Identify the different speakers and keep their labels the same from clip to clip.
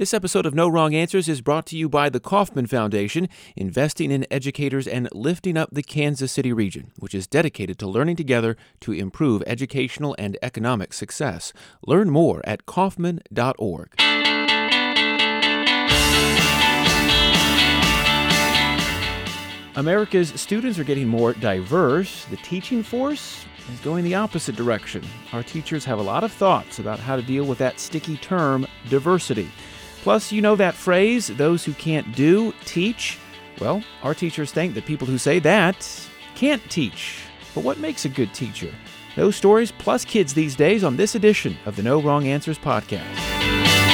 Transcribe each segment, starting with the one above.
Speaker 1: This episode of No Wrong Answers is brought to you by the Kauffman Foundation, investing in educators and lifting up the Kansas City region, which is dedicated to learning together to improve educational and economic success. Learn more at kauffman.org. America's students are getting more diverse. The teaching force is going the opposite direction. Our teachers have a lot of thoughts about how to deal with that sticky term, diversity. Plus, you know that phrase, those who can't do, teach? Well, our teachers think that people who say that can't teach. But what makes a good teacher? Those stories plus kids these days on this edition of the No Wrong Answers podcast.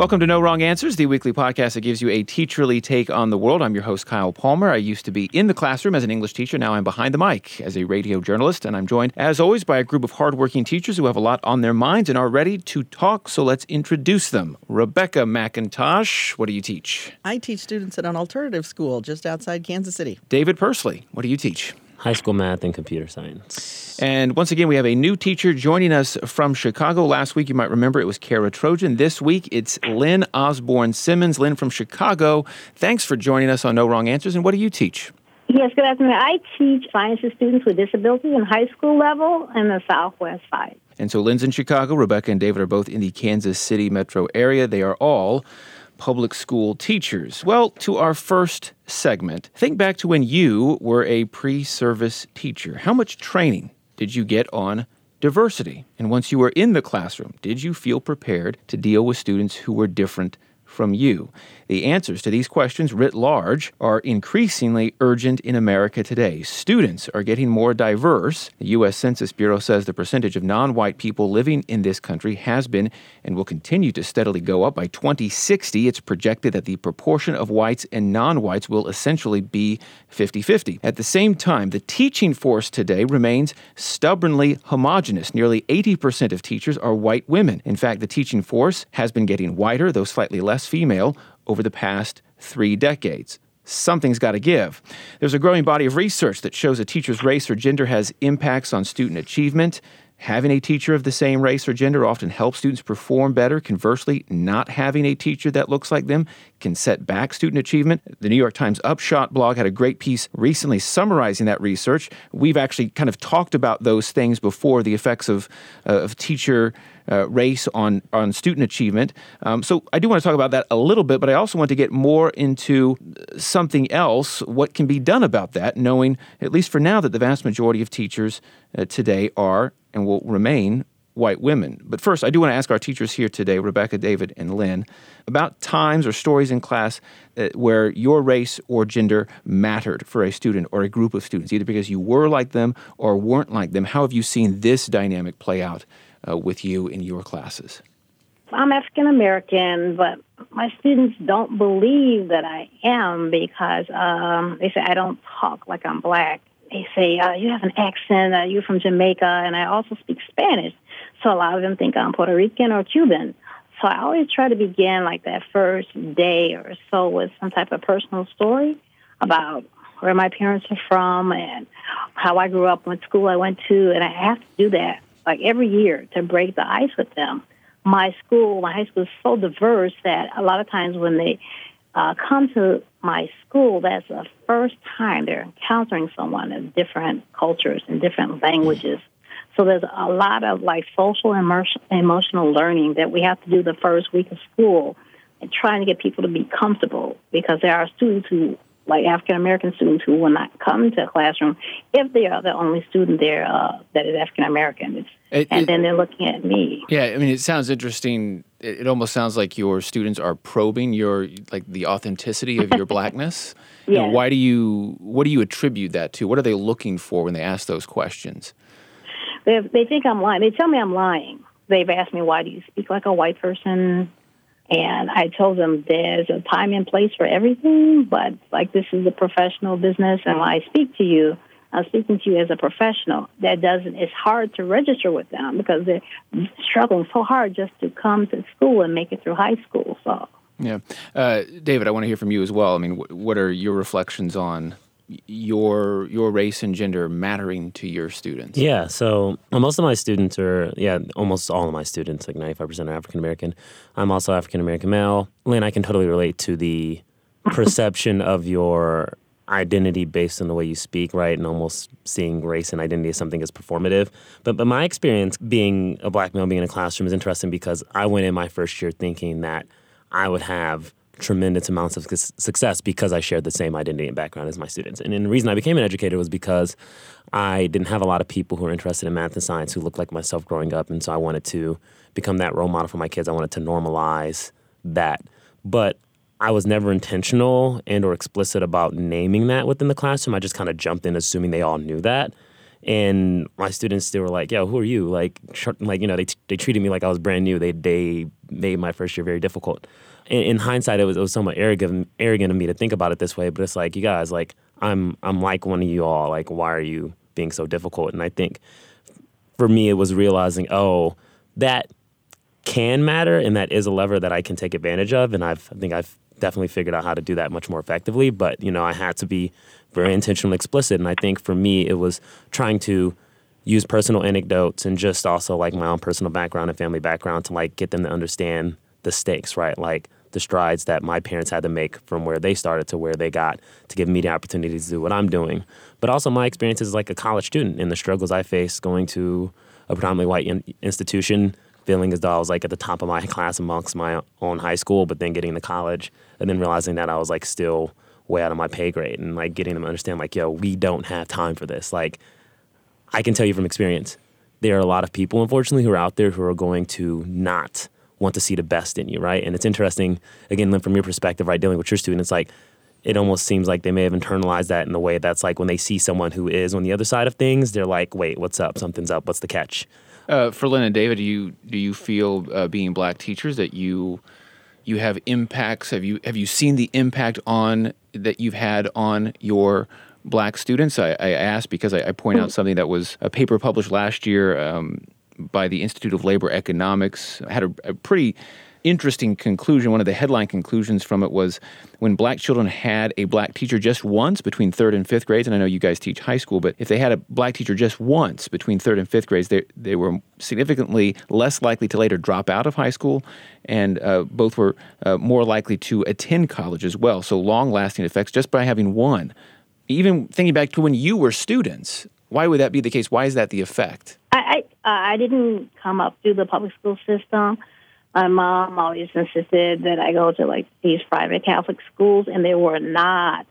Speaker 1: Welcome to No Wrong Answers, the weekly podcast that gives you a teacherly take on the world. I'm your host, Kyle Palmer. I used to be in the classroom as an English teacher. Now I'm behind the mic as a radio journalist, and I'm joined, as always, by a group of hardworking teachers who have a lot on their minds and are ready to talk. So let's introduce them. Rebecca McIntosh, what do you teach?
Speaker 2: I teach students at an alternative school just outside Kansas City.
Speaker 1: David Persley, what do you teach?
Speaker 3: High school math and computer science.
Speaker 1: And once again, we have a new teacher joining us from Chicago. Last week, you might remember it was Kara Trojan. This week, it's Lynn Osborne Simmons. Lynn from Chicago, thanks for joining us on No Wrong Answers. And what do you teach?
Speaker 4: Yes, good afternoon. I teach science to students with disabilities in high school level in the Southwest side.
Speaker 1: And so Lynn's in Chicago. Rebecca and David are both in the Kansas City metro area. They are all public school teachers? Well, to our first segment, think back to when you were a pre service teacher. How much training did you get on diversity? And once you were in the classroom, did you feel prepared to deal with students who were different from you? The answers to these questions, writ large, are increasingly urgent in America today. Students are getting more diverse. The U.S. Census Bureau says the percentage of non white people living in this country has been and will continue to steadily go up. By 2060, it's projected that the proportion of whites and non whites will essentially be 50 50. At the same time, the teaching force today remains stubbornly homogenous. Nearly 80% of teachers are white women. In fact, the teaching force has been getting whiter, though slightly less female over the past three decades. Something's got to give. There's a growing body of research that shows a teacher's race or gender has impacts on student achievement. Having a teacher of the same race or gender often helps students perform better. Conversely, not having a teacher that looks like them can set back student achievement. The New York Times Upshot blog had a great piece recently summarizing that research. We've actually kind of talked about those things before the effects of, uh, of teacher uh, race on, on student achievement. Um, so I do want to talk about that a little bit, but I also want to get more into something else, what can be done about that, knowing, at least for now, that the vast majority of teachers uh, today are and will remain white women. But first, I do want to ask our teachers here today, Rebecca, David, and Lynn, about times or stories in class uh, where your race or gender mattered for a student or a group of students, either because you were like them or weren't like them. How have you seen this dynamic play out uh, with you in your classes?
Speaker 4: I'm African American, but my students don't believe that I am because um, they say I don't talk like I'm black they say, uh, you have an accent, uh, you're from Jamaica, and I also speak Spanish. So a lot of them think I'm Puerto Rican or Cuban. So I always try to begin like that first day or so with some type of personal story about where my parents are from and how I grew up, what school I went to, and I have to do that like every year to break the ice with them. My school, my high school is so diverse that a lot of times when they uh, come to my school, that's the first time they're encountering someone of different cultures and different languages. So there's a lot of like social and emotional learning that we have to do the first week of school and trying to get people to be comfortable because there are students who like African American students who will not come to a classroom if they are the only student there uh, that is African American. and it, then they're looking at me.
Speaker 1: Yeah, I mean, it sounds interesting. It, it, almost sounds like your students are probing your like the authenticity of your blackness.
Speaker 4: yeah. You know,
Speaker 1: why do you? What do you attribute that to? What are they looking for when they ask those questions?
Speaker 4: They they think I'm lying. They tell me I'm lying. They've asked me, "Why do you speak like a white person?" And I told them there's a time and place for everything, but like this is a professional business, and when I speak to you, I'm speaking to you as a professional. That doesn't. It's hard to register with them because they're struggling so hard just to come to school and make it through high school. So.
Speaker 1: Yeah, uh, David, I want to hear from you as well. I mean, wh- what are your reflections on your your race and gender mattering to your students?
Speaker 3: Yeah, so uh, most of my students are, yeah, almost all of my students, like 95% are African American. I'm also African American male. Lynn, I can totally relate to the perception of your identity based on the way you speak, right? And almost seeing race and identity as something as performative. But but my experience being a black male being in a classroom is interesting because I went in my first year thinking that I would have tremendous amounts of success because I shared the same identity and background as my students. And, and the reason I became an educator was because I didn't have a lot of people who were interested in math and science who looked like myself growing up. And so I wanted to become that role model for my kids. I wanted to normalize that. But I was never intentional and or explicit about naming that within the classroom. I just kind of jumped in assuming they all knew that. And my students, they were like, "Yo, who are you?" Like, like you know, they, t- they treated me like I was brand new. They they made my first year very difficult in, in hindsight, it was, it was somewhat arrogant, arrogant of me to think about it this way. But it's like, you guys, like, I'm, I'm like one of you all. Like, why are you being so difficult? And I think for me, it was realizing, oh, that can matter, and that is a lever that I can take advantage of. And I've, I think I've definitely figured out how to do that much more effectively. But you know, I had to be very intentional, explicit. And I think for me, it was trying to use personal anecdotes and just also like my own personal background and family background to like get them to understand the stakes, right? Like the strides that my parents had to make from where they started to where they got to give me the opportunity to do what I'm doing. But also my experiences as like a college student and the struggles I faced going to a predominantly white in- institution, feeling as though I was like at the top of my class amongst my own high school, but then getting to college and then realizing that I was like still way out of my pay grade and like getting them to understand like, yo, we don't have time for this. Like I can tell you from experience, there are a lot of people, unfortunately, who are out there who are going to not – want to see the best in you, right? And it's interesting, again, from your perspective, right, dealing with your students, like it almost seems like they may have internalized that in the way that's like when they see someone who is on the other side of things, they're like, wait, what's up? Something's up. What's the catch?
Speaker 1: Uh, for Lynn and David, do you do you feel uh, being black teachers that you you have impacts? Have you have you seen the impact on that you've had on your black students? I, I asked because I, I, point out something that was a paper published last year. Um, by the Institute of Labor Economics. had a, a pretty interesting conclusion. One of the headline conclusions from it was when black children had a black teacher just once between third and fifth grades, and I know you guys teach high school, but if they had a black teacher just once between third and fifth grades, they, they were significantly less likely to later drop out of high school, and uh, both were uh, more likely to attend college as well. So long lasting effects just by having one. Even thinking back to when you were students, why would that be the case? Why is that the effect?
Speaker 4: I, I didn't come up through the public school system. My mom always insisted that I go to like these private Catholic schools, and they were not.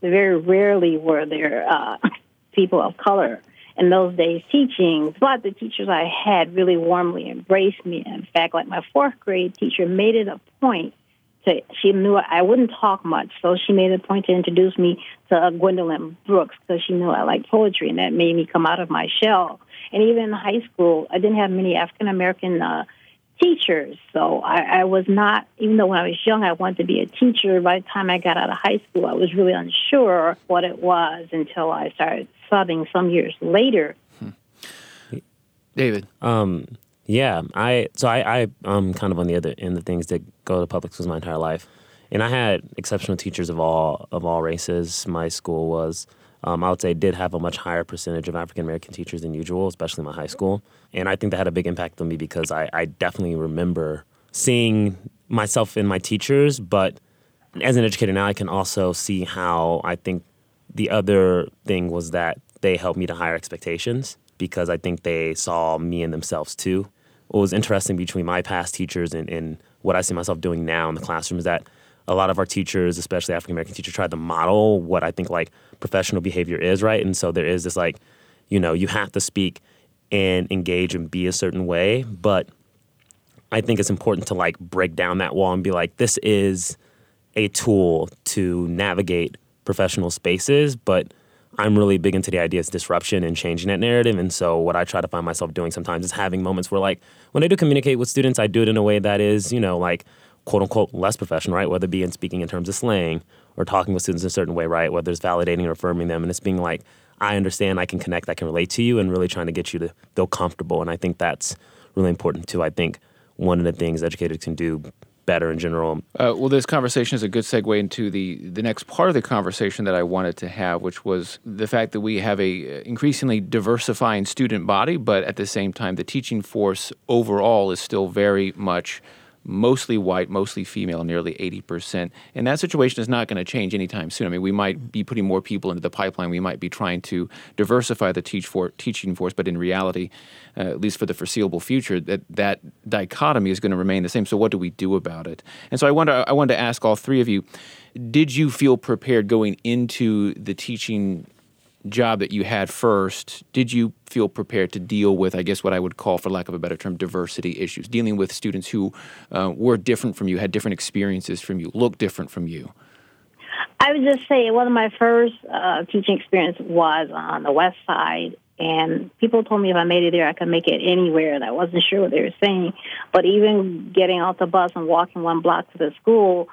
Speaker 4: Very rarely were there uh, people of color in those days teaching. But the teachers I had really warmly embraced me. In fact, like my fourth grade teacher made it a point to, she knew I wouldn't talk much, so she made a point to introduce me to uh, Gwendolyn Brooks because she knew I liked poetry, and that made me come out of my shell. And even in high school, I didn't have many African American uh, teachers, so I, I was not. Even though when I was young, I wanted to be a teacher. By the time I got out of high school, I was really unsure what it was until I started subbing some years later. Hmm.
Speaker 1: David.
Speaker 3: Um, yeah, I so I I am kind of on the other end of things that go to public schools my entire life, and I had exceptional teachers of all of all races. My school was. Um, I would say did have a much higher percentage of African American teachers than usual, especially my high school. And I think that had a big impact on me because I, I definitely remember seeing myself in my teachers, but as an educator now, I can also see how I think the other thing was that they helped me to higher expectations because I think they saw me and themselves too. What was interesting between my past teachers and, and what I see myself doing now in the classroom is that a lot of our teachers, especially African American teachers, tried to model what I think like professional behavior is, right? And so there is this like, you know, you have to speak and engage and be a certain way, but I think it's important to like break down that wall and be like, this is a tool to navigate professional spaces, but I'm really big into the idea of disruption and changing that narrative. And so, what I try to find myself doing sometimes is having moments where, like, when I do communicate with students, I do it in a way that is, you know, like, quote unquote, less professional, right? Whether it be in speaking in terms of slang or talking with students in a certain way, right? Whether it's validating or affirming them. And it's being like, I understand, I can connect, I can relate to you, and really trying to get you to feel comfortable. And I think that's really important too. I think one of the things educators can do better in general.
Speaker 1: Uh, well, this conversation is a good segue into the the next part of the conversation that I wanted to have, which was the fact that we have a increasingly diversifying student body, but at the same time, the teaching force overall is still very much mostly white, mostly female, nearly 80%. And that situation is not going to change anytime soon. I mean, we might be putting more people into the pipeline. We might be trying to diversify the teach for, teaching force, but in reality, uh, at least for the foreseeable future, that, that dichotomy is going to remain the same. So what do we do about it? And so I, wonder, I wanted to ask all three of you, did you feel prepared going into the teaching job that you had first, did you feel prepared to deal with, I guess, what I would call, for lack of a better term, diversity issues, dealing with students who uh, were different from you, had different experiences from you, looked different from you?
Speaker 4: I would just say one of my first uh, teaching experience was on the west side, and people told me if I made it there, I could make it anywhere, and I wasn't sure what they were saying. But even getting off the bus and walking one block to the school,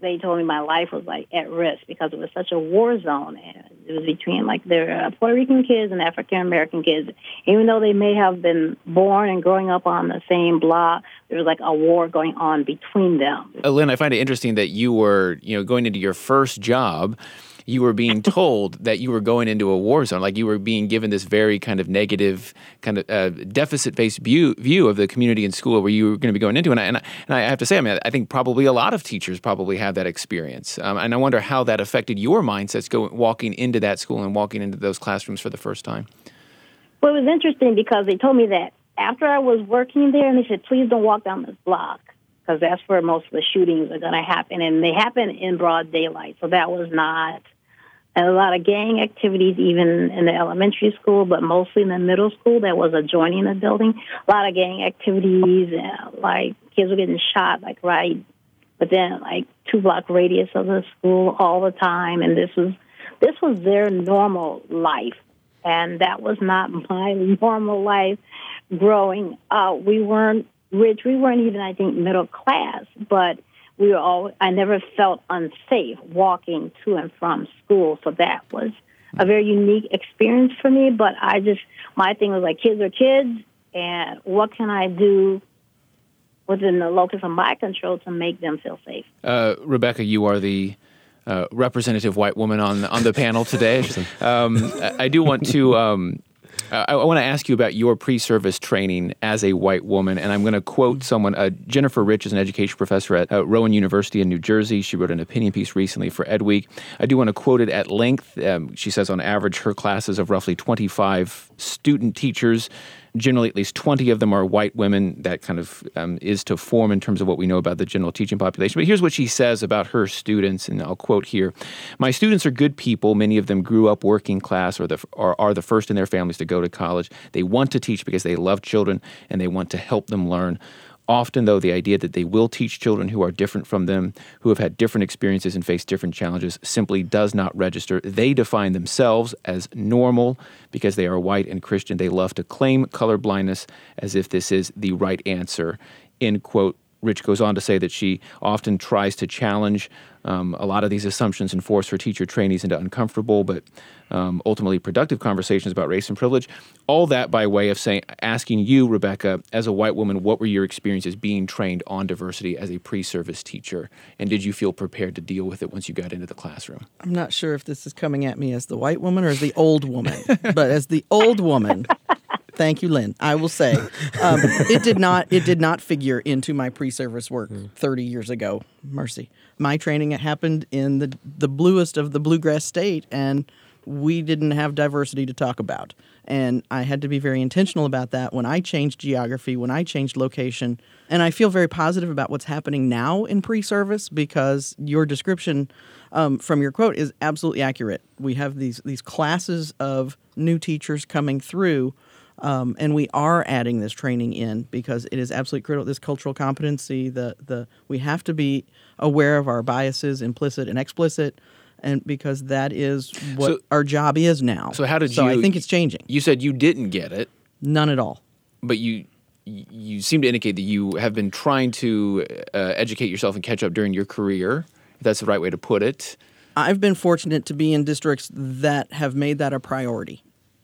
Speaker 4: they told me my life was like at risk because it was such a war zone and it was between like their uh, Puerto Rican kids and African American kids. Even though they may have been born and growing up on the same block, there was like a war going on between them.
Speaker 1: Lynn, I find it interesting that you were, you know, going into your first job you were being told that you were going into a war zone, like you were being given this very kind of negative, kind of uh, deficit-based view, view of the community and school where you were going to be going into. And I, and I, and I have to say, I mean, I think probably a lot of teachers probably have that experience, um, and I wonder how that affected your mindsets going walking into that school and walking into those classrooms for the first time.
Speaker 4: Well, it was interesting because they told me that after I was working there, and they said, "Please don't walk down this block." because that's where most of the shootings are going to happen, and they happen in broad daylight. So that was not a lot of gang activities, even in the elementary school, but mostly in the middle school that was adjoining the building. A lot of gang activities, uh, like kids were getting shot, like right within like two block radius of the school all the time, and this was this was their normal life, and that was not my normal life growing up. We weren't rich. We weren't even, I think, middle class, but we were all. I never felt unsafe walking to and from school, so that was a very unique experience for me. But I just, my thing was like, kids are kids, and what can I do within the locus of my control to make them feel safe?
Speaker 1: Uh, Rebecca, you are the uh, representative white woman on on the panel today. um, I do want to um, uh, I, I want to ask you about your pre-service training as a white woman, and I'm going to quote someone. Uh, Jennifer Rich is an education professor at uh, Rowan University in New Jersey. She wrote an opinion piece recently for Edweek. I do want to quote it at length. Um, she says, on average, her classes of roughly 25 student teachers Generally, at least 20 of them are white women. That kind of um, is to form in terms of what we know about the general teaching population. But here's what she says about her students, and I'll quote here My students are good people. Many of them grew up working class or, the, or are the first in their families to go to college. They want to teach because they love children and they want to help them learn. Often, though, the idea that they will teach children who are different from them, who have had different experiences and face different challenges, simply does not register. They define themselves as normal because they are white and Christian. They love to claim colorblindness as if this is the right answer. End quote. Rich goes on to say that she often tries to challenge um, a lot of these assumptions and force her teacher trainees into uncomfortable but um, ultimately productive conversations about race and privilege. All that by way of saying, asking you, Rebecca, as a white woman, what were your experiences being trained on diversity as a pre-service teacher, and did you feel prepared to deal with it once you got into the classroom?
Speaker 2: I'm not sure if this is coming at me as the white woman or as the old woman, but as the old woman. Thank you, Lynn. I will say um, it did not it did not figure into my pre-service work 30 years ago. Mercy. My training happened in the the bluest of the bluegrass state, and we didn't have diversity to talk about. And I had to be very intentional about that when I changed geography, when I changed location. And I feel very positive about what's happening now in pre service because your description um, from your quote is absolutely accurate. We have these, these classes of new teachers coming through um, and we are adding this training in because it is absolutely critical. This cultural competency, the the we have to be aware of our biases, implicit and explicit, and because that is what so, our job is now.
Speaker 1: So how did
Speaker 2: so
Speaker 1: you?
Speaker 2: I think it's changing.
Speaker 1: You said you didn't get it.
Speaker 2: None at all.
Speaker 1: But you you seem to indicate that you have been trying to uh, educate yourself and catch up during your career. If that's the right way to put it.
Speaker 2: I've been fortunate to be in districts that have made that a priority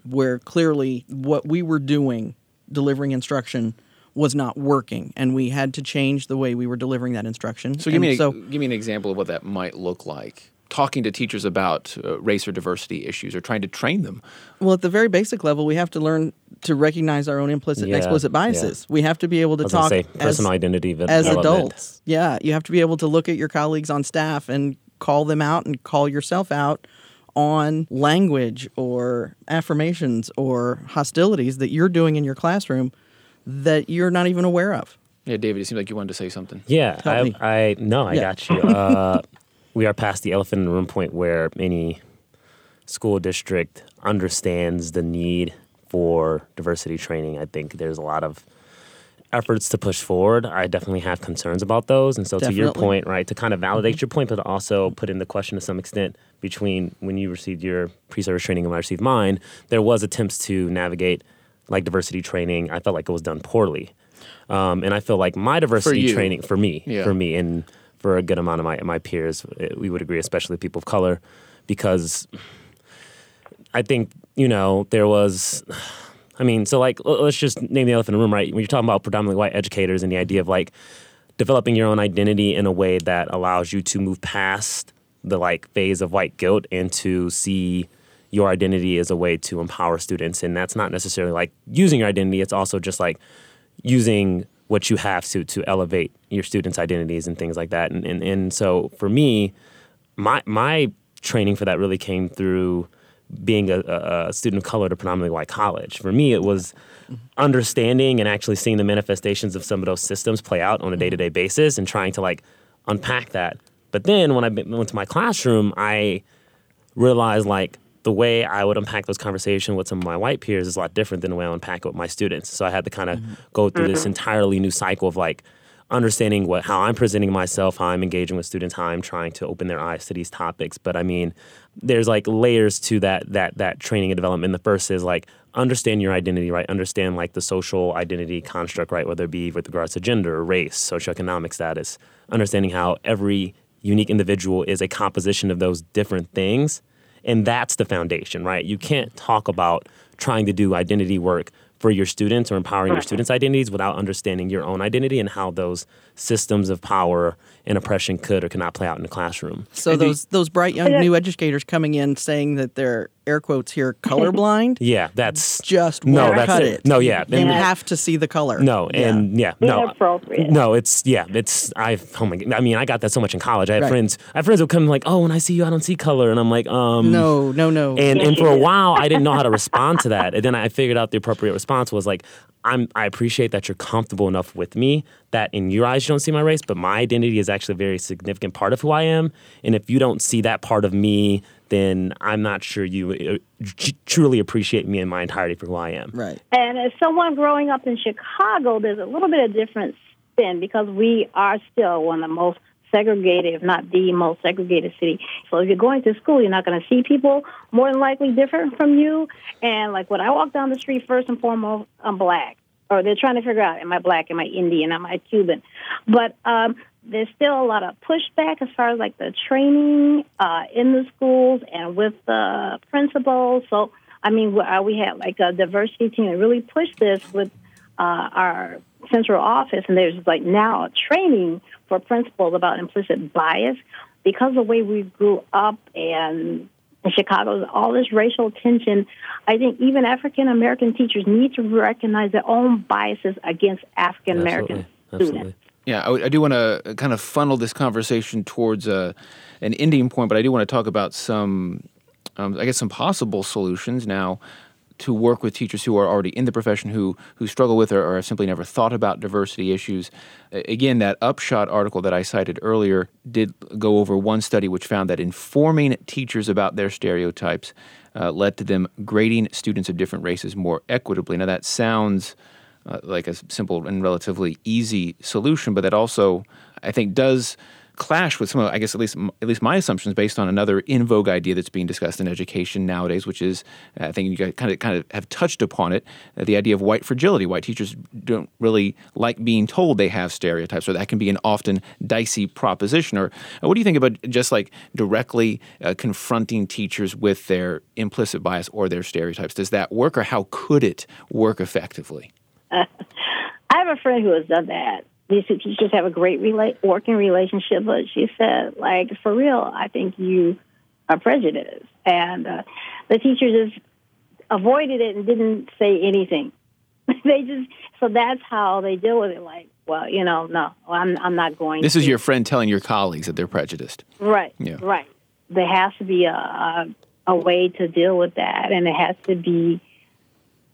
Speaker 2: where clearly what we were doing, delivering instruction, was not working, and we had to change the way we were delivering that instruction.
Speaker 1: So give
Speaker 2: And
Speaker 1: me a,
Speaker 2: so
Speaker 1: give me an example of what that might look like. Talking to teachers about uh, race or diversity issues, or trying to train them.
Speaker 2: Well, at the very basic level, we have to learn to recognize our own implicit and
Speaker 3: Yeah,
Speaker 2: explicit
Speaker 3: yeah.
Speaker 2: biases. We have to be able to
Speaker 3: I was gonna
Speaker 2: talk
Speaker 3: say
Speaker 2: as,
Speaker 3: identity
Speaker 2: as
Speaker 3: development.
Speaker 2: adults. Yeah, you have to be able to look at your colleagues on staff and call them out and call yourself out on language or affirmations or hostilities that you're doing in your classroom that you're not even aware of.
Speaker 1: Yeah, David, it seemed like you wanted to say something.
Speaker 3: Yeah, I,
Speaker 2: me.
Speaker 3: I no, I
Speaker 2: Yeah.
Speaker 3: got you. Uh, we are past the elephant in the room point where any school district understands the need for diversity training. I think there's a lot of efforts to push forward. I definitely have concerns about those, and so to your point, right, to kind of validate your point, but also put in the question to some extent between when you received your pre-service training and when I received mine, there was attempts to navigate like diversity training. I felt like it was done poorly. Um, and I feel like my diversity
Speaker 1: you.
Speaker 3: training for me,
Speaker 1: Yeah.
Speaker 3: for me, and for a good amount of my my peers, eh, we would agree, especially people of color, because I think you know there was. I mean, so like, let's just name the elephant in the room, right? When you're talking about predominantly white educators and the idea of like developing your own identity in a way that allows you to move past the like phase of white guilt and to see your identity as a way to empower students. And that's not necessarily like using your identity, it's also just like using what you have to to elevate your students' identities and things like that. And and, and so for me, my my training for that really came through being a, a student of color at a predominantly white college. For me, it was mm-hmm. understanding and actually seeing the manifestations of some of those systems play out on a day to day basis and trying to like unpack that. But then when I went to my classroom, I realized like the way I would unpack those conversations with some of my white peers is a lot different than the way I unpack it with my students. So I had to kind of mm-hmm. go through this mm-hmm. entirely new cycle of like understanding what how I'm presenting myself, how I'm engaging with students, how I'm trying to open their eyes to these topics. But I mean, there's like layers to that that that training and development. The first is like understand your identity, right? Understand like the social identity construct, right? Whether it be with regards to gender, race, socioeconomic status, understanding how every unique individual is a composition of those different things. And that's the foundation, right? You can't talk about trying to do identity work for your students or empowering your students' identities without understanding your own identity and how those systems of power and oppression could or cannot play out in the classroom.
Speaker 2: So those those bright young new educators coming in saying that they're air quotes here colorblind
Speaker 3: Yeah, that's
Speaker 2: just
Speaker 3: No,
Speaker 2: won't
Speaker 3: that's
Speaker 2: cut
Speaker 3: it.
Speaker 2: it.
Speaker 3: No, yeah,
Speaker 2: you
Speaker 3: and-
Speaker 2: have to see the color.
Speaker 3: No, and yeah, no,
Speaker 4: Inappropriate.
Speaker 3: no. It's yeah, it's I've oh my, I mean, I got that so much in college. I had
Speaker 2: Right.
Speaker 3: friends, I had friends who come like, oh, when I see you, I don't see color, and I'm like, um,
Speaker 2: no, no, no.
Speaker 3: And and for a while, I didn't know how to respond to that. And then I figured out the appropriate response was like, I'm I appreciate that you're comfortable enough with me that in your eyes you don't see my race, but my identity is actually a very significant part of who I am. And if you don't see that part of me, then I'm not sure you uh, tr- truly appreciate me in my entirety for who I am.
Speaker 2: right.
Speaker 4: And as someone growing up in Chicago, there's a little bit of difference then because we are still one of the most segregated, if not the most segregated city. So if you're going to school, you're not going to see people more than likely different from you. And like when I walk down the street, first and foremost, I'm black. Or they're trying to figure out, am I black, am I Indian, am I Cuban? But um, there's still a lot of pushback as far as like the training uh, in the schools and with the principals. So, I mean, we, uh, had like a diversity team that really pushed this with uh, our central office, and there's like now training for principals about implicit bias because the way we grew up and in Chicago, all this racial tension. I think even African American teachers need to recognize their own biases against African American students.
Speaker 1: Yeah, I, I do want to kind of funnel this conversation towards uh, an ending point, but I do want to talk about some, um, I guess, some possible solutions now to work with teachers who are already in the profession who who struggle with or, or have simply never thought about diversity issues. Again, that upshot article that I cited earlier did go over one study which found that informing teachers about their stereotypes uh, led to them grading students of different races more equitably. Now that sounds uh, like a simple and relatively easy solution, but that also I think does clash with some of I guess at least at least my assumptions based on another in vogue idea that's being discussed in education nowadays, which is I think you kind of kind of have touched upon it, uh, the idea of white fragility. White teachers don't really like being told they have stereotypes, or that can be an often dicey proposition. Or uh, what do you think about just like directly uh, confronting teachers with their implicit bias or their stereotypes? Does that work, or how could it work effectively?
Speaker 4: I have a friend who has done that. These two teachers have a great rela- working relationship, but she said, like, for real, I think you are prejudiced. And uh, the teacher just avoided it and didn't say anything. they just, so that's how they deal with it. Like, well, you know, no, I'm, I'm not going
Speaker 1: This
Speaker 4: to.
Speaker 1: is your friend telling your colleagues that they're prejudiced.
Speaker 4: Right.
Speaker 1: Yeah.
Speaker 4: Right. There has to be a, a a way to deal with that, and it has to be.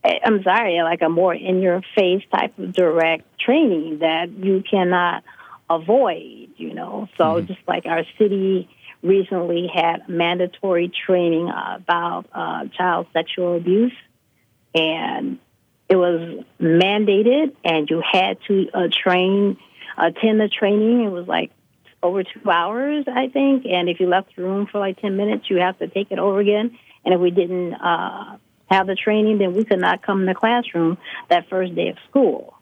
Speaker 4: I'm sorry, like a more in your face type of direct training that you cannot avoid. You know, so just like our city recently had mandatory training about uh, child sexual abuse, and it was mandated, and you had to uh, train, attend the training. It was like over two hours, I think. And if you left the room for like 10 minutes, you have to take it over again. And if we didn't uh, have the training, then we could not come in the classroom that first day of school.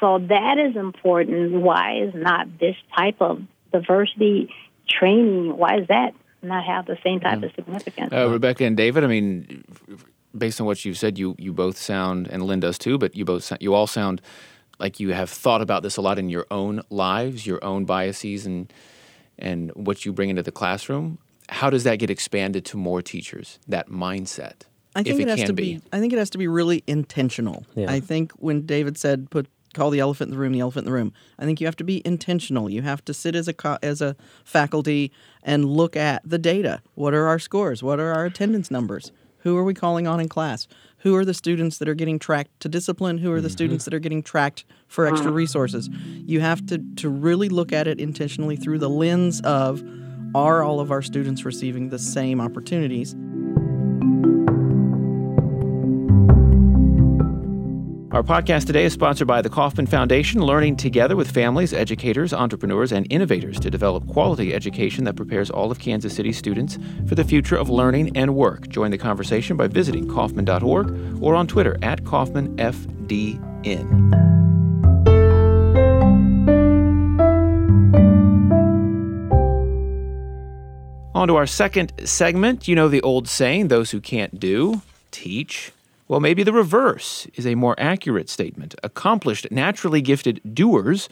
Speaker 4: So that is important. Why is not this type of diversity training, why is that not have the same type of significance?
Speaker 1: Uh, Rebecca and David, I mean, based on what you've said, you, you both sound, and Lynn does too, but you both you all sound like you have thought about this a lot in your own lives, your own biases, and and what you bring into the classroom. How does that get expanded to more teachers? That mindset,
Speaker 2: I think
Speaker 1: if
Speaker 2: it,
Speaker 1: it,
Speaker 2: has to be. I think it has to be really intentional.
Speaker 3: Yeah.
Speaker 2: I think when David said put call the elephant in the room, the elephant in the room. I think you have to be intentional. You have to sit as a co- as a faculty and look at the data. What are our scores? What are our attendance numbers? Who are we calling on in class? Who are the students that are getting tracked to discipline? Who are the students mm-hmm. that are getting tracked for extra resources? You have to to really look at it intentionally through the lens of are all of our students receiving the same opportunities?
Speaker 1: Our podcast today is sponsored by the Kauffman Foundation, learning together with families, educators, entrepreneurs, and innovators to develop quality education that prepares all of Kansas City students for the future of learning and work. Join the conversation by visiting Kauffman.org or on Twitter at KauffmanFDN. On to our second segment. You know the old saying, those who can't do, teach. Well, maybe the reverse is a more accurate statement. Accomplished, naturally gifted doers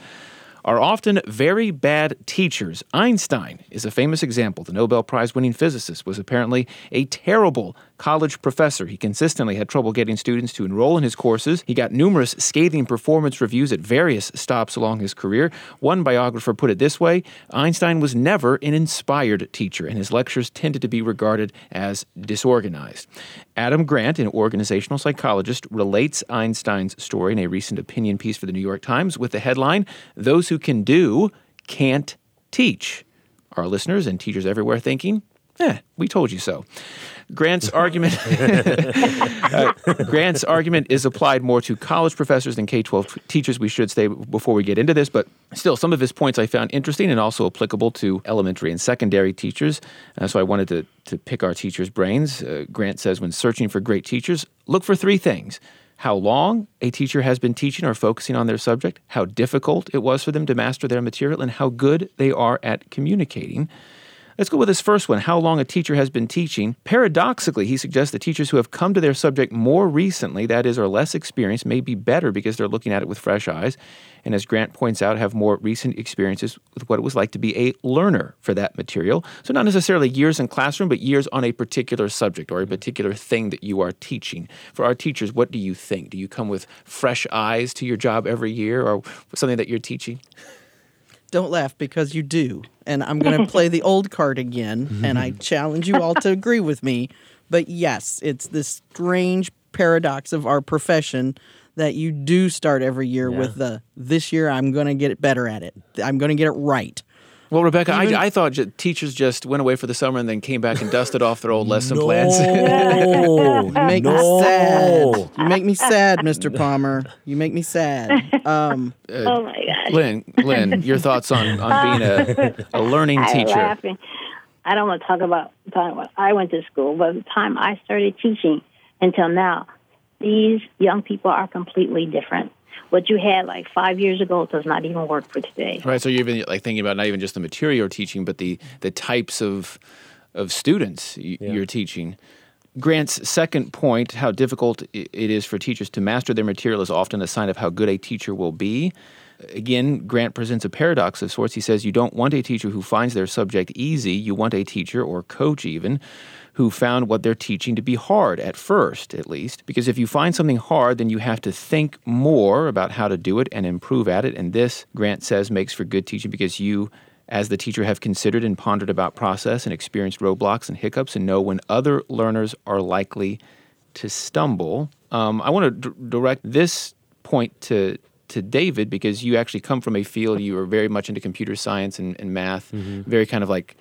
Speaker 1: are often very bad teachers. Einstein is a famous example. The Nobel Prize winning physicist was apparently a terrible college professor. He consistently had trouble getting students to enroll in his courses. He got numerous scathing performance reviews at various stops along his career. One biographer put it this way Einstein was never an inspired teacher, and his lectures tended to be regarded as disorganized. Adam Grant, an organizational psychologist, relates Einstein's story in a recent opinion piece for the New York Times with the headline Those Who Can Do Can't Teach. Our listeners and teachers everywhere thinking, eh, we told you so. Grant's argument uh, Grant's argument is applied more to college professors than K-12 teachers. We should say before we get into this, but still, some of his points I found interesting and also applicable to elementary and secondary teachers. Uh, so I wanted to to pick our teachers' brains. Uh, Grant says when searching for great teachers, look for three things. How long a teacher has been teaching or focusing on their subject, how difficult it was for them to master their material, and how good they are at communicating. Let's go with this first one how long a teacher has been teaching. Paradoxically, he suggests that teachers who have come to their subject more recently, that is, are less experienced, may be better because they're looking at it with fresh eyes. And as Grant points out, have more recent experiences with what it was like to be a learner for that material. So, not necessarily years in classroom, but years on a particular subject or a particular thing that you are teaching. For our teachers, what do you think? Do you come with fresh eyes to your job every year or something that you're teaching?
Speaker 2: Don't laugh because you do. And I'm going to play the old card again, and I challenge you all to agree with me. But yes, it's this strange paradox of our profession that you do start every year
Speaker 3: Yeah.
Speaker 2: with the this year I'm going to get it better at it. I'm going to get it right.
Speaker 1: Well, Rebecca,
Speaker 2: Even-
Speaker 1: I, I thought ju- teachers just went away for the summer and then came back and dusted off their old lesson plans.
Speaker 3: No,
Speaker 2: You make me
Speaker 3: no.
Speaker 2: sad. You make me sad, Mr. Palmer. You make me sad. Um,
Speaker 4: oh my gosh.
Speaker 1: Lynn, Lynn, your thoughts on, on being a, a learning
Speaker 4: I'm
Speaker 1: teacher?
Speaker 4: laughing. I don't want to talk about the time when I went to school, but the time I started teaching until now, these young people are completely different. What you had like five years ago does not even work for today.
Speaker 1: Right. So you're even like thinking about not even just the material you're teaching, but the the types of of students y-
Speaker 3: Yeah.
Speaker 1: you're teaching. Grant's second point, how difficult it is for teachers to master their material, is often a sign of how good a teacher will be. Again, Grant presents a paradox of sorts. He says you don't want a teacher who finds their subject easy, you want a teacher, or coach even, who found what they're teaching to be hard at first, at least. Because if you find something hard, then you have to think more about how to do it and improve at it. And this, Grant says, makes for good teaching because you, as the teacher, have considered and pondered about process and experienced roadblocks and hiccups and know when other learners are likely to stumble. Um, I want to d- direct this point to to David because you actually come from a field you are very much into computer science and, and math, mm-hmm. very kind of like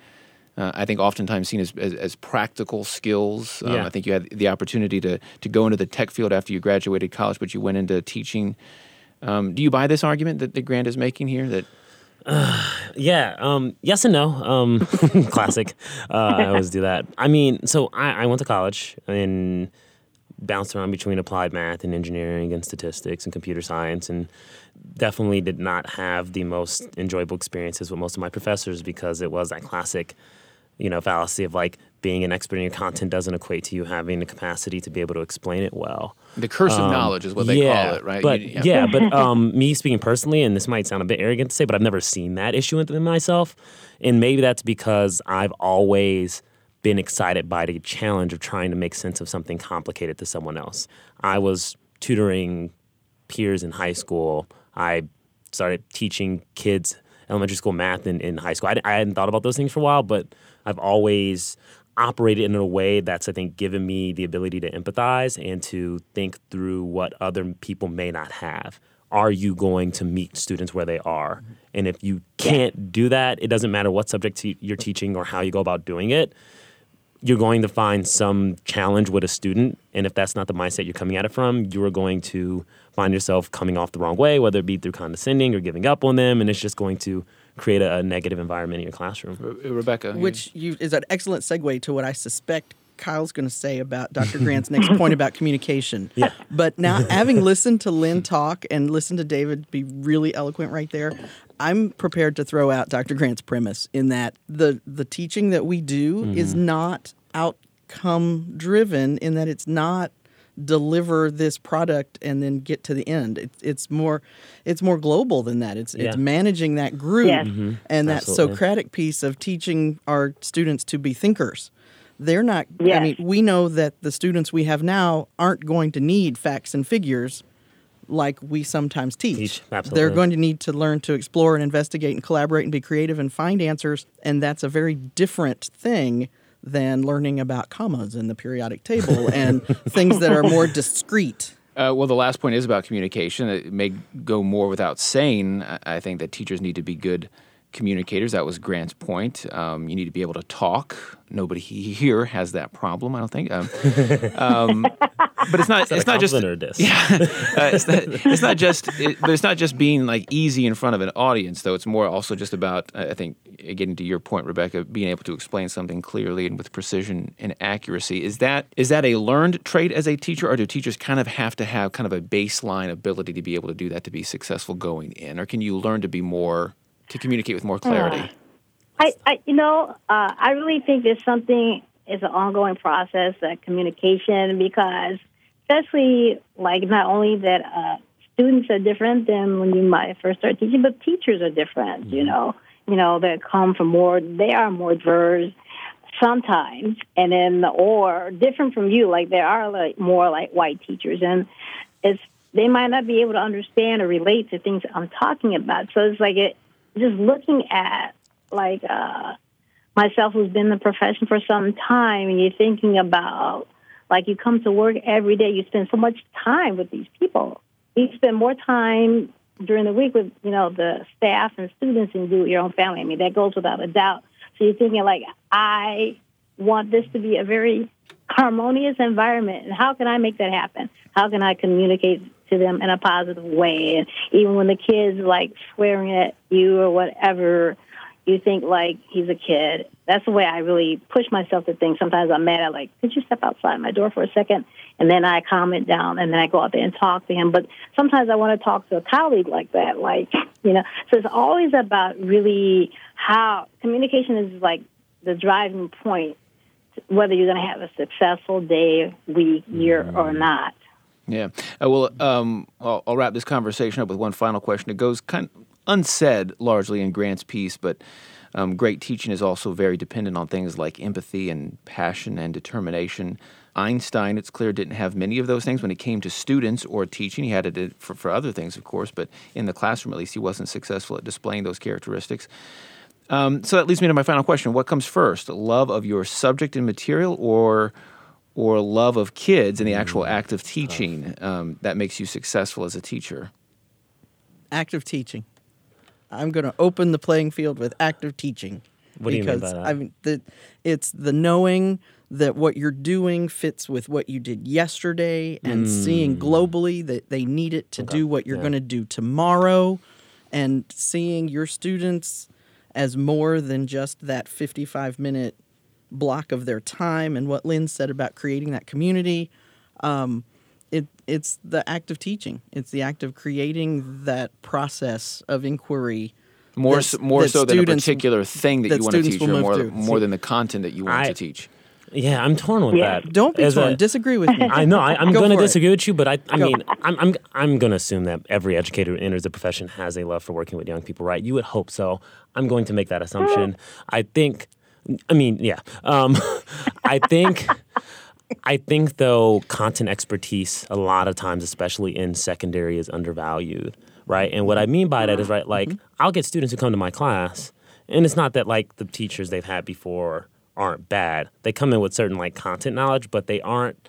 Speaker 1: uh, I think oftentimes seen as, as, as practical skills. Um, yeah. I think you had the opportunity to, to go into the tech field after you graduated college, but you went into teaching. Um, do you buy this argument that, the Grant is making here? That
Speaker 3: uh, yeah, um, yes and no. Um, classic. Uh, I always do that. I mean, so I, I went to college and bounced around between applied math and engineering and statistics and computer science and definitely did not have the most enjoyable experiences with most of my professors because it was that classic you know, fallacy of like being an expert in your content doesn't equate to you having the capacity to be able to explain it well.
Speaker 1: The curse um, of knowledge is what they
Speaker 3: yeah,
Speaker 1: call it, right?
Speaker 3: But you, yeah. yeah. but um, me speaking personally, and this might sound a bit arrogant to say, but I've never seen that issue within myself, and maybe that's because I've always been excited by the challenge of trying to make sense of something complicated to someone else. I was tutoring peers in high school. I started teaching kids elementary school math in, in high school. I, I hadn't thought about those things for a while, but I've always operated in a way that's I think given me the ability to empathize and to think through what other people may not have. Are you going to meet students where they are? And if you can't do that, it doesn't matter what subject you're teaching or how you go about doing it. You're going to find some challenge with a student, and if that's not the mindset you're coming at it from, you are going to find yourself coming off the wrong way, whether it be through condescending or giving up on them, and it's just going to create a, a negative environment in your classroom.
Speaker 1: Re- Rebecca,
Speaker 2: which you, is an excellent segue to what I suspect Kyle's going to say about Dr. Grant's next point about communication.
Speaker 3: Yeah.
Speaker 2: But now, having listened to Lynn talk and listened to David be really eloquent right there, I'm prepared to throw out Dr. Grant's premise in that the the teaching that we do mm-hmm. is not outcome driven in that it's not deliver this product and then get to the end. It's it's more it's more global than that. It's yeah. it's managing that group yes. mm-hmm. and that Absolutely. Socratic piece of teaching our students to be thinkers. They're not yes. I mean, we know that the students we have now aren't going to need facts and figures like we sometimes teach. teach. They're going to need to learn to explore and investigate and collaborate and be creative and find answers and that's a very different thing than learning about commas in the periodic table and things that are more discrete.
Speaker 1: Uh, well, the last point is about communication. It may go more without saying. I think that teachers need to be good communicators. That was Grant's point. Um, you need to be able to talk. Nobody here has that problem, I don't think. Um, um, but it's not. it's not just. Yeah, uh, it's, not, it's not just. It, but it's not just being like easy in front of an audience, though. It's more also just about. I think getting to your point, Rebecca, being able to explain something clearly and with precision and accuracy. Is that is that a learned trait as a teacher, or do teachers kind of have to have kind of a baseline ability to be able to do that to be successful going in, or can you learn to be more to communicate with more clarity? Uh,
Speaker 4: I, I, you know, uh, I really think there's something. It's an ongoing process, uh, communication, because especially like not only that uh, students are different than when you might first start teaching, but teachers are different. Mm-hmm. You know, you know that come from more. They are more diverse sometimes, and then or different from you. Like there are like more like white teachers, and it's they might not be able to understand or relate to things I'm talking about. So it's like it just looking at like uh, myself who's been in the profession for some time, and you're thinking about like you come to work every day, you spend so much time with these people. You spend more time during the week with you know the staff and students than you do with your own family. I mean that goes without a doubt. So you're thinking like I want this to be a very harmonious environment, and how can I make that happen? How can I communicate to them in a positive way. And even when the kid's like swearing at you or whatever, you think like he's a kid. That's the way I really push myself to think. Sometimes I'm mad at like, could you step outside my door for a second? And then I calm it down and then I go out there and talk to him. But sometimes I want to talk to a colleague like that, like, you know. So it's always about really how communication is like the driving point whether you're going to have a successful day, week, year, or not.
Speaker 1: Yeah. Uh, well, um, I'll, I'll, wrap this conversation up with one final question. It goes kind of unsaid largely in Grant's piece, but um, great teaching is also very dependent on things like empathy and passion and determination. Einstein, it's clear, didn't have many of those things when it came to students or teaching. He had it for, for other things, of course, but in the classroom, at least, he wasn't successful at displaying those characteristics. Um, so that leads me to my final question: What comes first, love of your subject and material, or or love of kids and the actual mm, act of teaching um, that makes you successful as a teacher?
Speaker 2: Active teaching. I'm going to open the playing field with active teaching.
Speaker 3: What do you mean by that? I
Speaker 2: mean, the, it's the knowing that what you're doing fits with what you did yesterday and mm. seeing globally that they need it to okay. do what you're yeah. going to do tomorrow and seeing your students as more than just that 55 minute block of their time and what Lynn said about creating that community. Um, it, it's the act of teaching. It's the act of creating that process of inquiry.
Speaker 1: More, so, more so than a particular thing that, that you want to teach, or more, more than the content that you want I, to teach.
Speaker 3: Yeah, I'm torn with yeah. that.
Speaker 2: Don't be As torn. A, disagree with me.
Speaker 3: I know. I, am going to disagree it. with you, but I, I mean, I'm, I'm, I'm going to assume that every educator who enters the profession has a love for working with young people, right? You would hope so. I'm going to make that assumption. I think. I mean, yeah. Um, I think. I think though content expertise a lot of times, especially in secondary, is undervalued, right? And what I mean by that is right, like mm-hmm. I'll get students who come to my class, and it's not that like the teachers they've had before aren't bad. They come in with certain like content knowledge, but they aren't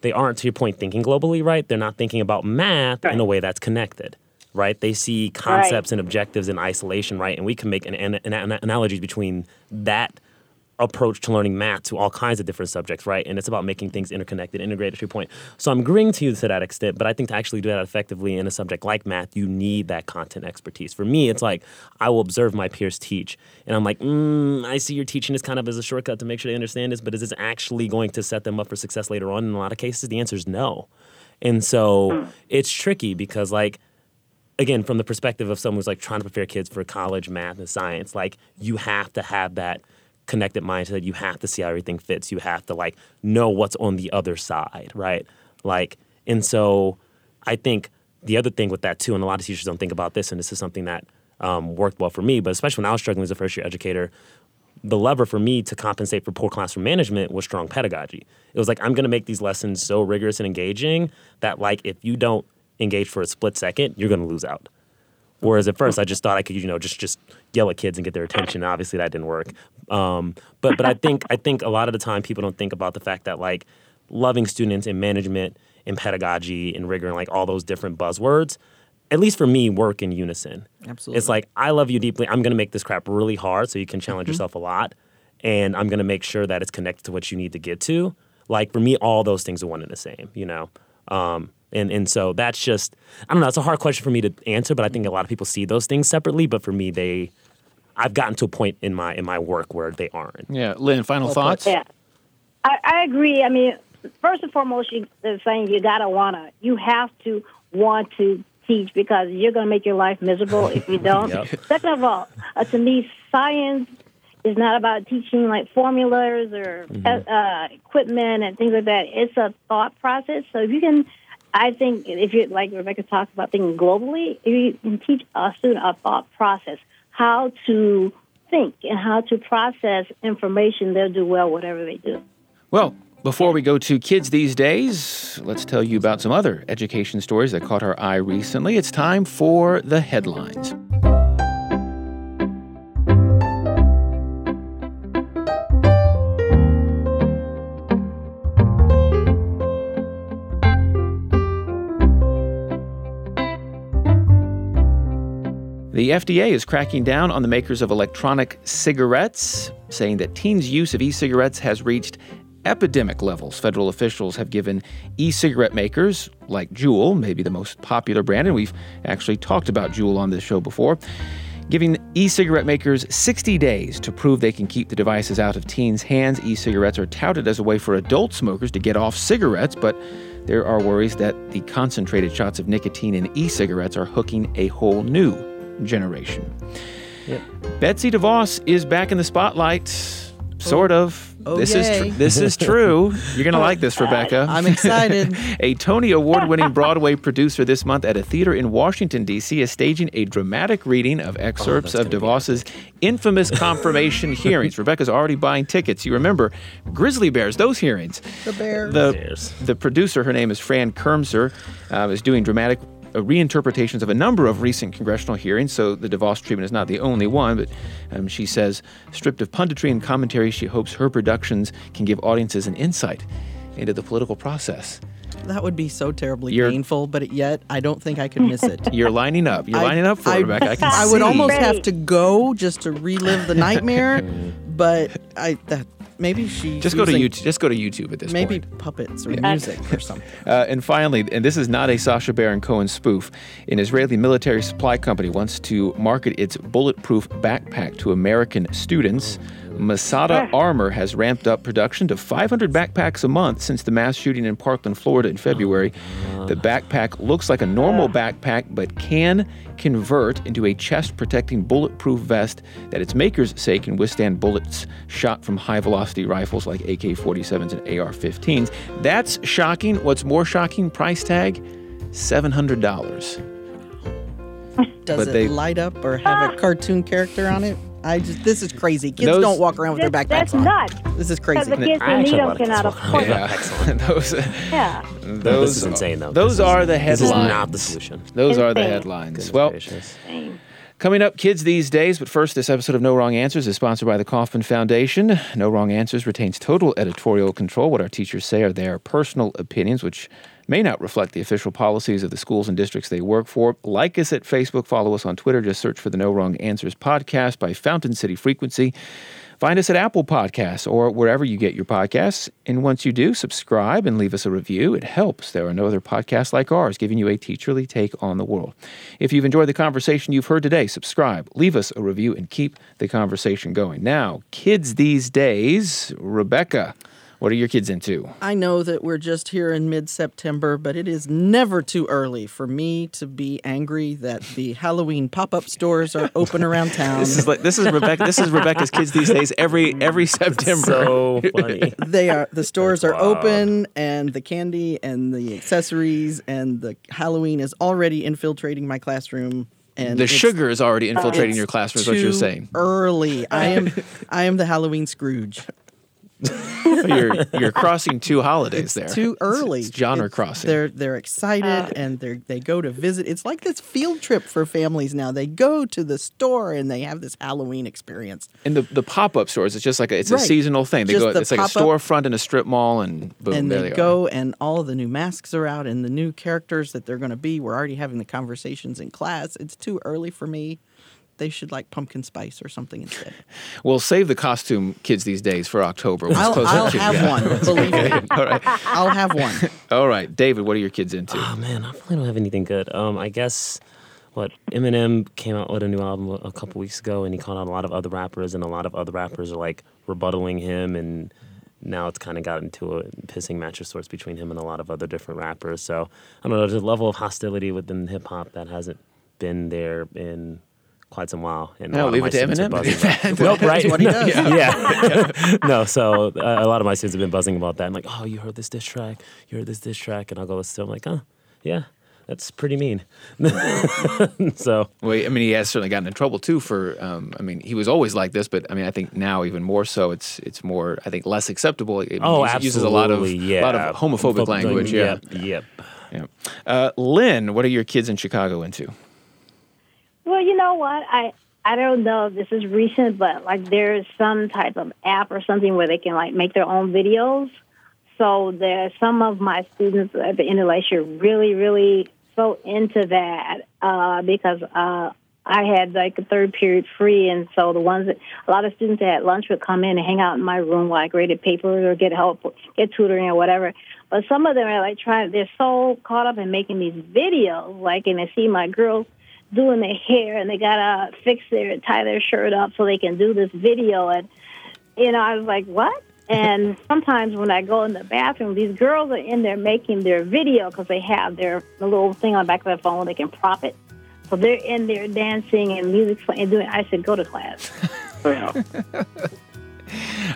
Speaker 3: they aren't to your point thinking globally, right? They're not thinking about math right. in a way that's connected. Right? They see concepts right. and objectives in isolation, right? And we can make an, an, an analogies between that approach to learning math to all kinds of different subjects, right? And it's about making things interconnected, integrated to your point. So I'm agreeing to you to that extent, but I think to actually do that effectively in a subject like math, you need that content expertise. For me, it's like I will observe my peers teach, and I'm like, mm, I see you're teaching this kind of as a shortcut to make sure they understand this, but is this actually going to set them up for success later on? In a lot of cases, the answer is no. And so it's tricky because like again, from the perspective of someone who's like trying to prepare kids for college math and science, like you have to have that connected mindset. You have to see how everything fits. You have to like know what's on the other side, right? Like, and so I think the other thing with that too, and a lot of teachers don't think about this, and this is something that um, worked well for me, but especially when I was struggling as a first year educator, the lever for me to compensate for poor classroom management was strong pedagogy. It was like I'm going to make these lessons so rigorous and engaging that like if you don't engage for a split second, you're going to lose out. Whereas at first I just thought I could, you know, just just yell at kids and get their attention. Obviously that didn't work. Um, but but I think I think a lot of the time people don't think about the fact that like loving students and management and pedagogy and rigor and like all those different buzzwords, at least for me, work in unison.
Speaker 2: Absolutely.
Speaker 3: It's like I love you deeply. I'm gonna make this crap really hard so you can challenge mm-hmm. yourself a lot. And I'm gonna make sure that it's connected to what you need to get to. Like for me, all those things are one and the same, you know. Um, and and so that's just I don't know. It's a hard question for me to answer, but I think a lot of people see those things separately. But for me, they I've gotten to a point in my in my work where they aren't.
Speaker 1: Yeah, Lynn. Final thoughts?
Speaker 4: Yeah, I, I agree. I mean, first and foremost, you, are saying you gotta wanna. You have to want to teach because you're gonna make your life miserable if you don't. yep. Second of all, uh, to me, science is not about teaching like formulas or mm-hmm. uh, equipment and things like that. It's a thought process. So if you can I think if you like Rebecca talked about thinking globally, if you can teach a student a thought process, how to think and how to process information, they'll do well whatever they do.
Speaker 1: Well, before we go to kids these days, let's tell you about some other education stories that caught our eye recently. It's time for the headlines. The FDA is cracking down on the makers of electronic cigarettes, saying that teens' use of e cigarettes has reached epidemic levels. Federal officials have given e cigarette makers, like Juul, maybe the most popular brand, and we've actually talked about Juul on this show before, giving e cigarette makers 60 days to prove they can keep the devices out of teens' hands. E cigarettes are touted as a way for adult smokers to get off cigarettes, but there are worries that the concentrated shots of nicotine in e cigarettes are hooking a whole new generation. Yep. Betsy DeVos is back in the spotlight. Sort of.
Speaker 2: Oh,
Speaker 1: this is
Speaker 2: yay.
Speaker 1: tr- this is true. You're gonna like this, Rebecca.
Speaker 2: I'm excited.
Speaker 1: a Tony Award-winning Broadway producer this month at a theater in Washington D.C. is staging a dramatic reading of excerpts
Speaker 3: that's
Speaker 1: of DeVos's infamous confirmation hearings. Rebecca's already buying tickets. You remember Grizzly Bears? Those hearings.
Speaker 2: The bear.
Speaker 1: The
Speaker 3: Bears.
Speaker 1: the producer, her name is Fran Kirmser, uh, is doing dramatic reinterpretations of a number of recent congressional hearings. So the DeVos treatment is not the only one, but um, she says, stripped of punditry and commentary, she hopes her productions can give audiences an insight into the political process.
Speaker 2: that would be so terribly
Speaker 1: You're-
Speaker 2: painful, but yet I don't think I could miss it.
Speaker 1: You're lining up. You're
Speaker 2: I-
Speaker 1: lining up for
Speaker 2: I,
Speaker 1: it, Rebecca. I can
Speaker 2: I
Speaker 1: see.
Speaker 2: would almost
Speaker 4: Ready.
Speaker 2: have to go just to relive the nightmare, but I that maybe she
Speaker 1: just go to YouTube. Just go to YouTube at this
Speaker 2: Maybe
Speaker 1: point.
Speaker 2: Maybe puppets or music or something.
Speaker 1: Uh, and finally, and this is not a Sacha Baron Cohen spoof, an Israeli military supply company wants to market its bulletproof backpack to American students. Masada ah. Armor has ramped up production to 500 backpacks a month since the mass shooting in Parkland, Florida in February. The backpack looks like a normal ah. backpack, but can convert into a chest protecting bulletproof vest that its makers say can withstand bullets shot from high velocity rifles like AK 47s and AR 15s. That's shocking. What's more shocking, price tag $700.
Speaker 2: Does
Speaker 1: But
Speaker 2: it
Speaker 1: they-
Speaker 2: light up or have a ah. cartoon character on it? I just this is crazy. Kids
Speaker 1: Those-
Speaker 2: don't walk around with their
Speaker 4: That's,
Speaker 2: backpacks
Speaker 4: that's
Speaker 2: on.
Speaker 4: nuts.
Speaker 2: This is
Speaker 4: Because
Speaker 2: crazy.
Speaker 4: the kids
Speaker 3: I
Speaker 4: who need
Speaker 3: actually
Speaker 4: them
Speaker 3: want
Speaker 4: can
Speaker 3: to
Speaker 4: out
Speaker 3: walk around.
Speaker 4: afford
Speaker 1: Yeah.
Speaker 4: them.
Speaker 1: those
Speaker 4: Yeah.
Speaker 1: those,
Speaker 3: this is insane, though.
Speaker 1: Those
Speaker 3: This is-
Speaker 1: are the headlines.
Speaker 3: This is not the solution.
Speaker 1: Those are the
Speaker 4: Insane.
Speaker 1: headlines.
Speaker 3: Goodness
Speaker 1: well,
Speaker 3: gracious.
Speaker 1: Coming up, kids these days. But first, this episode of No Wrong Answers is sponsored by the Kauffman Foundation. No Wrong Answers retains total editorial control. What our teachers say are their personal opinions, which may not reflect the official policies of the schools and districts they work for. Like us at Facebook, follow us on Twitter. Just search for the No Wrong Answers podcast by Fountain City Frequency. Find us at Apple Podcasts or wherever you get your podcasts. And once you do, subscribe and leave us a review. It helps. There are no other podcasts like ours giving you a teacherly take on the world. If you've enjoyed the conversation you've heard today, subscribe, leave us a review, and keep the conversation going. Now, kids these days, Rebecca, what are your kids into?
Speaker 2: I know that we're just here in mid September, but it is never too early for me to be angry that the Halloween pop up stores are open around town.
Speaker 1: This is like this is Rebecca. This is Rebecca's kids these days. Every every September.
Speaker 3: So funny.
Speaker 2: they are the stores are
Speaker 3: wild.
Speaker 2: open and the candy and the accessories and the Halloween is already infiltrating my classroom and
Speaker 1: the sugar is already infiltrating
Speaker 2: it's
Speaker 1: your classroom. Is what you're
Speaker 2: too
Speaker 1: saying.
Speaker 2: Early. I am I am the Halloween Scrooge.
Speaker 1: You're you're crossing two holidays there.
Speaker 2: Too early.
Speaker 1: It's genre
Speaker 2: It's-
Speaker 1: crossing.
Speaker 2: They're they're excited uh, and they they go to visit. It's like this field trip for families now. They go to the store and they have this Halloween experience.
Speaker 1: And the, the pop up stores, it's just like a, it's a seasonal thing. They
Speaker 2: Just
Speaker 1: go,
Speaker 2: the
Speaker 1: it's like a storefront in a strip mall, and boom,
Speaker 2: and
Speaker 1: there
Speaker 2: they
Speaker 1: they,
Speaker 2: go and all of the new masks are out and the new characters that they're going to be. We're already having the conversations in class. It's too early for me. They should like pumpkin spice or something instead.
Speaker 1: are. We'll save the costume kids these days for October.
Speaker 2: I'll, I'll have
Speaker 1: yeah.
Speaker 2: one. Believe me,
Speaker 1: All right,
Speaker 2: I'll have one.
Speaker 1: all right, David. What are your kids into?
Speaker 3: Oh man, I really don't have anything good. Um, I guess what Eminem came out with a new album a, a couple weeks ago, and he called out a lot of other rappers, and a lot of other rappers are like rebuttaling him, and now it's kind of got into a pissing match of sorts between him and a lot of other different rappers. So I don't know, there's a level of hostility within hip hop that hasn't been there in quite some while. And a
Speaker 1: No, leave
Speaker 3: my
Speaker 1: it to Eminem.
Speaker 3: nope, right?
Speaker 2: What he does.
Speaker 3: yeah. no, so uh, a lot of my students have been buzzing about that. I'm like, oh, you heard this diss track? You heard this diss track? And I'll go listen to it. I'm like, huh, yeah, that's pretty mean. so,
Speaker 1: Well, I mean, he has certainly gotten in trouble too for. Um, I mean, he was always like this, but I mean, I think now even more so. It's it's more, I think, less acceptable. I mean,
Speaker 3: oh,
Speaker 1: he
Speaker 3: absolutely.
Speaker 1: uses a lot of
Speaker 3: yeah.
Speaker 1: a lot of homophobic
Speaker 3: Phob-
Speaker 1: language. Yeah.
Speaker 3: Yep. yep.
Speaker 1: yeah. Uh, Lynn, what are your kids in Chicago into?
Speaker 4: Well, you know what? I I don't know if this is recent, but like there's some type of app or something where they can like make their own videos. So there's some of my students at the end of last year really, really so into that uh, because uh, I had like a third period free, and so the ones that a lot of students that had lunch would come in and hang out in my room while I graded papers or get help, get tutoring or whatever. But some of them are like trying; they're so caught up in making these videos, like, and they see my girls doing their hair and they gotta fix their tie their shirt up so they can do this video. And you know i was like what? And sometimes when i go in the bathroom these girls are in there making their video because they have their the little thing on the back of their phone they can prop it. So they're in there dancing and music playing and doing i said go to class. For real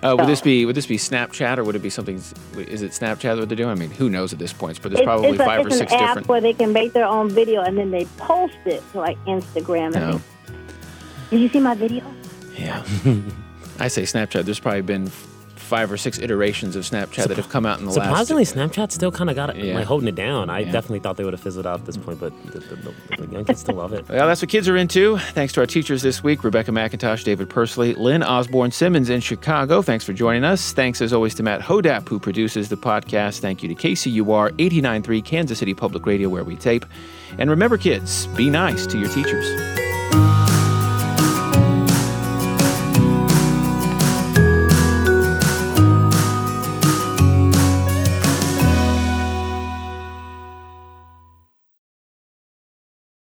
Speaker 1: Uh, would
Speaker 4: So-
Speaker 1: this be would this be Snapchat or would it be something? Is it Snapchat that they're doing? I mean, who knows at this point? But there's
Speaker 4: It's,
Speaker 1: probably
Speaker 4: it's, a,
Speaker 1: five or six
Speaker 4: an app
Speaker 1: different.
Speaker 4: where they can make their own video and then they post it to like Instagram. And
Speaker 1: No.
Speaker 4: Did you see my video?
Speaker 1: Yeah. I say Snapchat. There's probably been five or six iterations of Snapchat that have come out in the
Speaker 3: Surprisingly,
Speaker 1: last.
Speaker 3: Snapchat still kind of got it,
Speaker 1: Yeah.
Speaker 3: like holding it down. I
Speaker 1: Yeah.
Speaker 3: definitely thought they would have fizzled out at this point, but the, the, the, the young kids still love it.
Speaker 1: Well, that's what kids are into. Thanks to our teachers this week Rebecca McIntosh, David Pursley, Lynn Osborne Simmons in Chicago. Thanks for joining us. Thanks as always to Matt Hodapp, who produces the podcast. Thank you to KCUR 89.3 Kansas City Public Radio, where we tape. And remember, kids, be nice to your teachers.